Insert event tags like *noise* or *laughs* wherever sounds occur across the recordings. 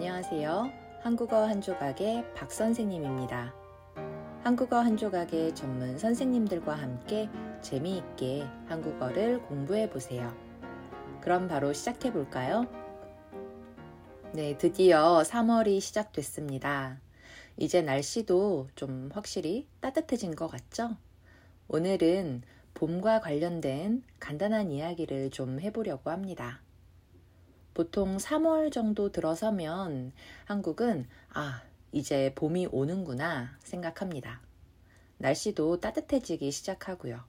안녕하세요. 한국어 한 조각의 박 선생님입니다. 한국어 한 조각의 전문 선생님들과 함께 재미있게 한국어를 공부해 보세요. 그럼 바로 시작해 볼까요? 네, 드디어 3월이 시작됐습니다. 이제 날씨도 좀 확실히 따뜻해진 것 같죠? 오늘은 봄과 관련된 간단한 이야기를 좀 해보려고 합니다. 보통 3월 정도 들어서면 한국은 아, 이제 봄이 오는구나 생각합니다. 날씨도 따뜻해지기 시작하고요.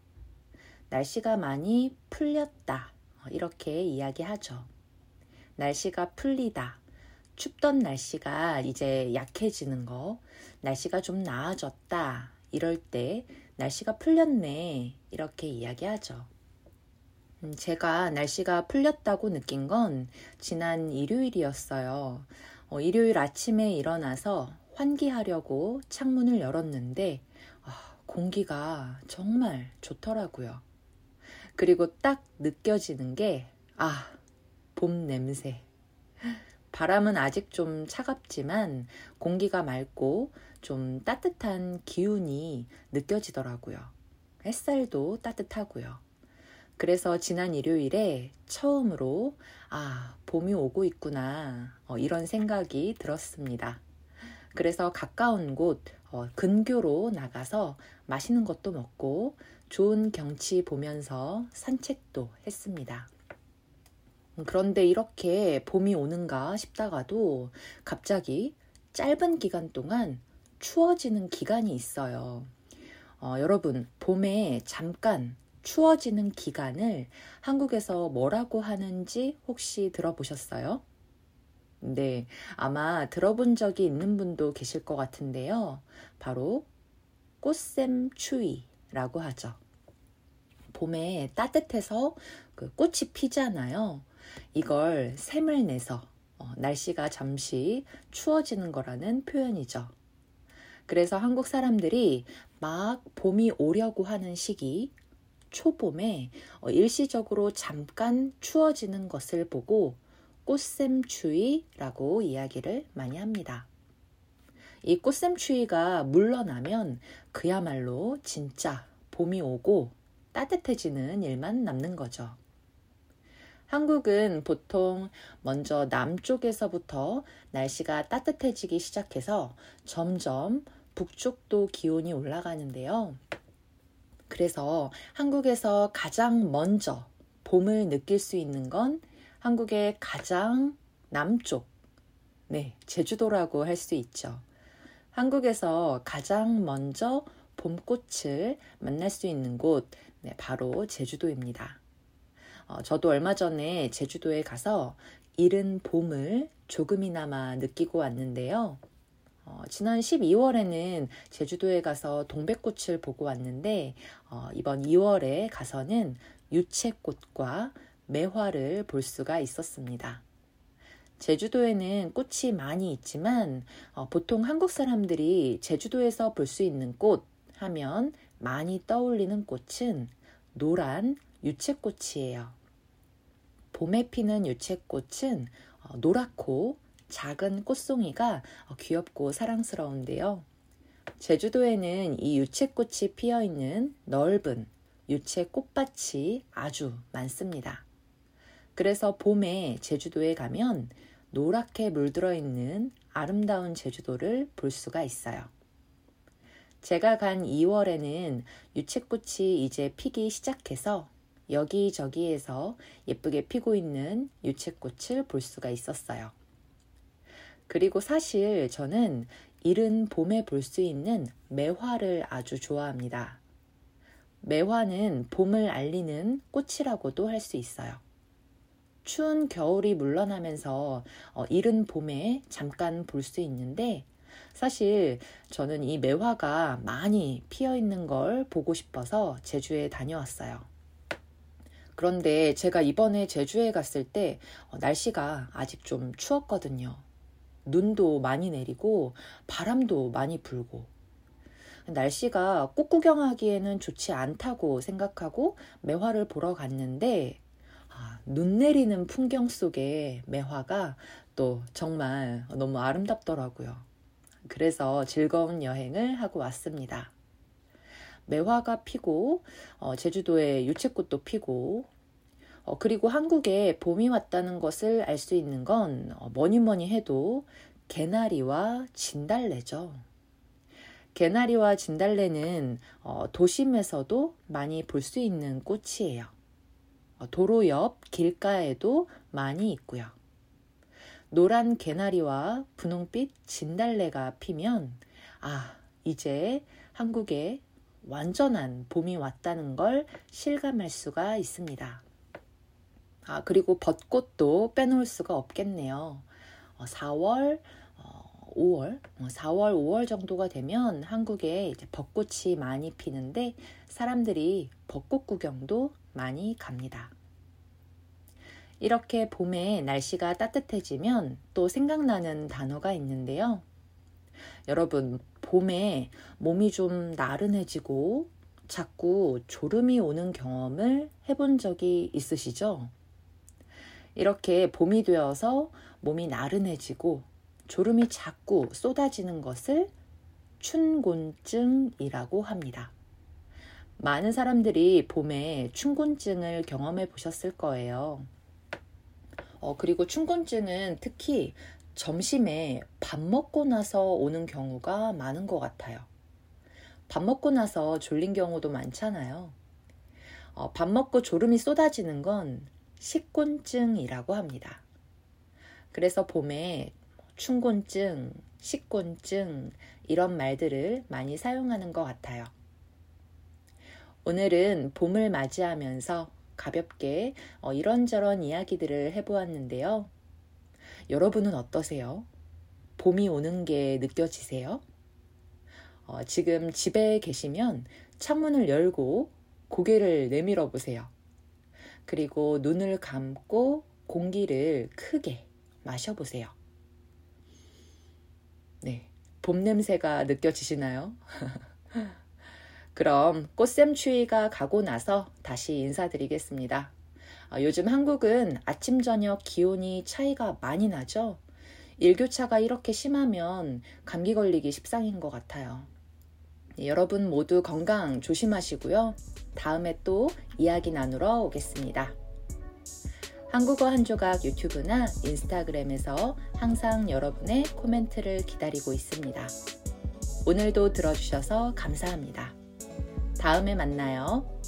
날씨가 많이 풀렸다. 이렇게 이야기하죠. 날씨가 풀리다. 춥던 날씨가 이제 약해지는 거, 날씨가 좀 나아졌다. 이럴 때 날씨가 풀렸네. 이렇게 이야기하죠. 음, 제가 날씨가 풀렸다고 느낀 건 지난 일요일이었어요. 어, 일요일 아침에 일어나서 환기하려고 창문을 열었는데 아, 공기가 정말 좋더라고요. 그리고 딱 느껴지는 게 아, 봄 냄새. 바람은 아직 좀 차갑지만 공기가 맑고 좀 따뜻한 기운이 느껴지더라고요. 햇살도 따뜻하고요. 그래서 지난 일요일에 처음으로 아, 봄이 오고 있구나. 어, 이런 생각이 들었습니다. 그래서 가까운 곳, 어, 근교로 나가서 맛있는 것도 먹고 좋은 경치 보면서 산책도 했습니다. 그런데 이렇게 봄이 오는가 싶다가도 갑자기 짧은 기간 동안 추워지는 기간이 있어요. 어, 여러분, 봄에 잠깐 추워지는 기간을 한국에서 뭐라고 하는지 혹시 들어보셨어요? 네, 아마 들어본 적이 있는 분도 계실 것 같은데요. 바로 꽃샘 추위라고 하죠. 봄에 따뜻해서 그 꽃이 피잖아요. 이걸 샘을 내서 어, 날씨가 잠시 추워지는 거라는 표현이죠. 그래서 한국 사람들이 막 봄이 오려고 하는 시기, 초봄에 어, 일시적으로 잠깐 추워지는 것을 보고 꽃샘추위라고 이야기를 많이 합니다. 이 꽃샘추위가 물러나면 그야말로 진짜 봄이 오고 따뜻해지는 일만 남는 거죠. 한국은 보통 먼저 남쪽에서부터 날씨가 따뜻해지기 시작해서 점점 북쪽도 기온이 올라가는데요. 그래서 한국에서 가장 먼저 봄을 느낄 수 있는 건 한국의 가장 남쪽, 네, 제주도라고 할 수 있죠. 한국에서 가장 먼저 봄꽃을 만날 수 있는 곳, 네, 바로 제주도입니다. 어, 저도 얼마 전에 제주도에 가서 이른 봄을 조금이나마 느끼고 왔는데요. 어, 지난 12월에는 제주도에 가서 동백꽃을 보고 왔는데 어, 이번 2월에 가서는 유채꽃과 매화를 볼 수가 있었습니다. 제주도에는 꽃이 많이 있지만 어, 보통 한국 사람들이 제주도에서 볼 수 있는 꽃 하면 많이 떠올리는 꽃은 노란 유채꽃이에요. 봄에 피는 유채꽃은 어, 노랗고 작은 꽃송이가 어, 귀엽고 사랑스러운데요. 제주도에는 이 유채꽃이 피어 있는 넓은 유채 꽃밭이 아주 많습니다. 그래서 봄에 제주도에 가면 노랗게 물들어 있는 아름다운 제주도를 볼 수가 있어요. 제가 간 2월에는 유채꽃이 이제 피기 시작해서 여기저기에서 예쁘게 피고 있는 유채꽃을 볼 수가 있었어요. 그리고 사실 저는 이른 봄에 볼 수 있는 매화를 아주 좋아합니다. 매화는 봄을 알리는 꽃이라고도 할 수 있어요. 추운 겨울이 물러나면서 어, 이른 봄에 잠깐 볼 수 있는데 사실 저는 이 매화가 많이 피어 있는 걸 보고 싶어서 제주에 다녀왔어요. 그런데 제가 이번에 제주에 갔을 때 어, 날씨가 아직 좀 추웠거든요. 눈도 많이 내리고 바람도 많이 불고 날씨가 꽃 구경하기에는 좋지 않다고 생각하고 매화를 보러 갔는데 아, 눈 내리는 풍경 속에 매화가 풍속도 정말 너무 아름답더라고요. 그래서 즐거운 여행을 하고 왔습니다. 매화가 피고 어, 제주도에 유채꽃도 피고 어, 그리고 한국에 봄이 왔다는 것을 알 수 있는 건 어, 뭐니 뭐니 해도 개나리와 진달래죠. 개나리와 진달래는 어, 도심에서도 많이 볼 수 있는 꽃이에요. 어, 도로 옆 길가에도 많이 있고요. 노란 개나리와 분홍빛 진달래가 피면 아, 이제 한국에 완전한 봄이 왔다는 걸 실감할 수가 있습니다. 아, 그리고 벚꽃도 빼놓을 수가 없겠네요. 4월, 5월, 4월, 5월 정도가 되면 한국에 벚꽃이 많이 피는데 사람들이 벚꽃 구경도 많이 갑니다. 이렇게 봄에 날씨가 따뜻해지면 또 생각나는 단어가 있는데요. 여러분, 봄에 몸이 좀 나른해지고 자꾸 졸음이 오는 경험을 해본 적이 있으시죠? 이렇게 봄이 되어서 몸이 나른해지고 졸음이 자꾸 쏟아지는 것을 춘곤증이라고 합니다. 많은 사람들이 봄에 춘곤증을 경험해 보셨을 거예요. 어, 그리고 춘곤증은 특히 점심에 밥 먹고 나서 오는 경우가 많은 것 같아요. 밥 먹고 나서 졸린 경우도 많잖아요. 어, 밥 먹고 졸음이 쏟아지는 건 식곤증이라고 합니다. 그래서 봄에 춘곤증, 식곤증 이런 말들을 많이 사용하는 것 같아요. 오늘은 봄을 맞이하면서 가볍게 어, 이런저런 이야기들을 해보았는데요. 여러분은 어떠세요? 봄이 오는 게 느껴지세요? 어, 지금 집에 계시면 창문을 열고 고개를 내밀어 보세요. 그리고 눈을 감고 공기를 크게 마셔보세요. 네. 봄 냄새가 느껴지시나요? *laughs* 그럼 꽃샘 추위가 가고 나서 다시 인사드리겠습니다. 아, 요즘 한국은 아침, 저녁 기온이 차이가 많이 나죠? 일교차가 이렇게 심하면 감기 걸리기 십상인 것 같아요. 네, 여러분 모두 건강 조심하시고요. 다음에 또 이야기 나누러 오겠습니다. 한국어 한 조각 유튜브나 인스타그램에서 항상 여러분의 코멘트를 기다리고 있습니다. 오늘도 들어주셔서 감사합니다. 다음에 만나요.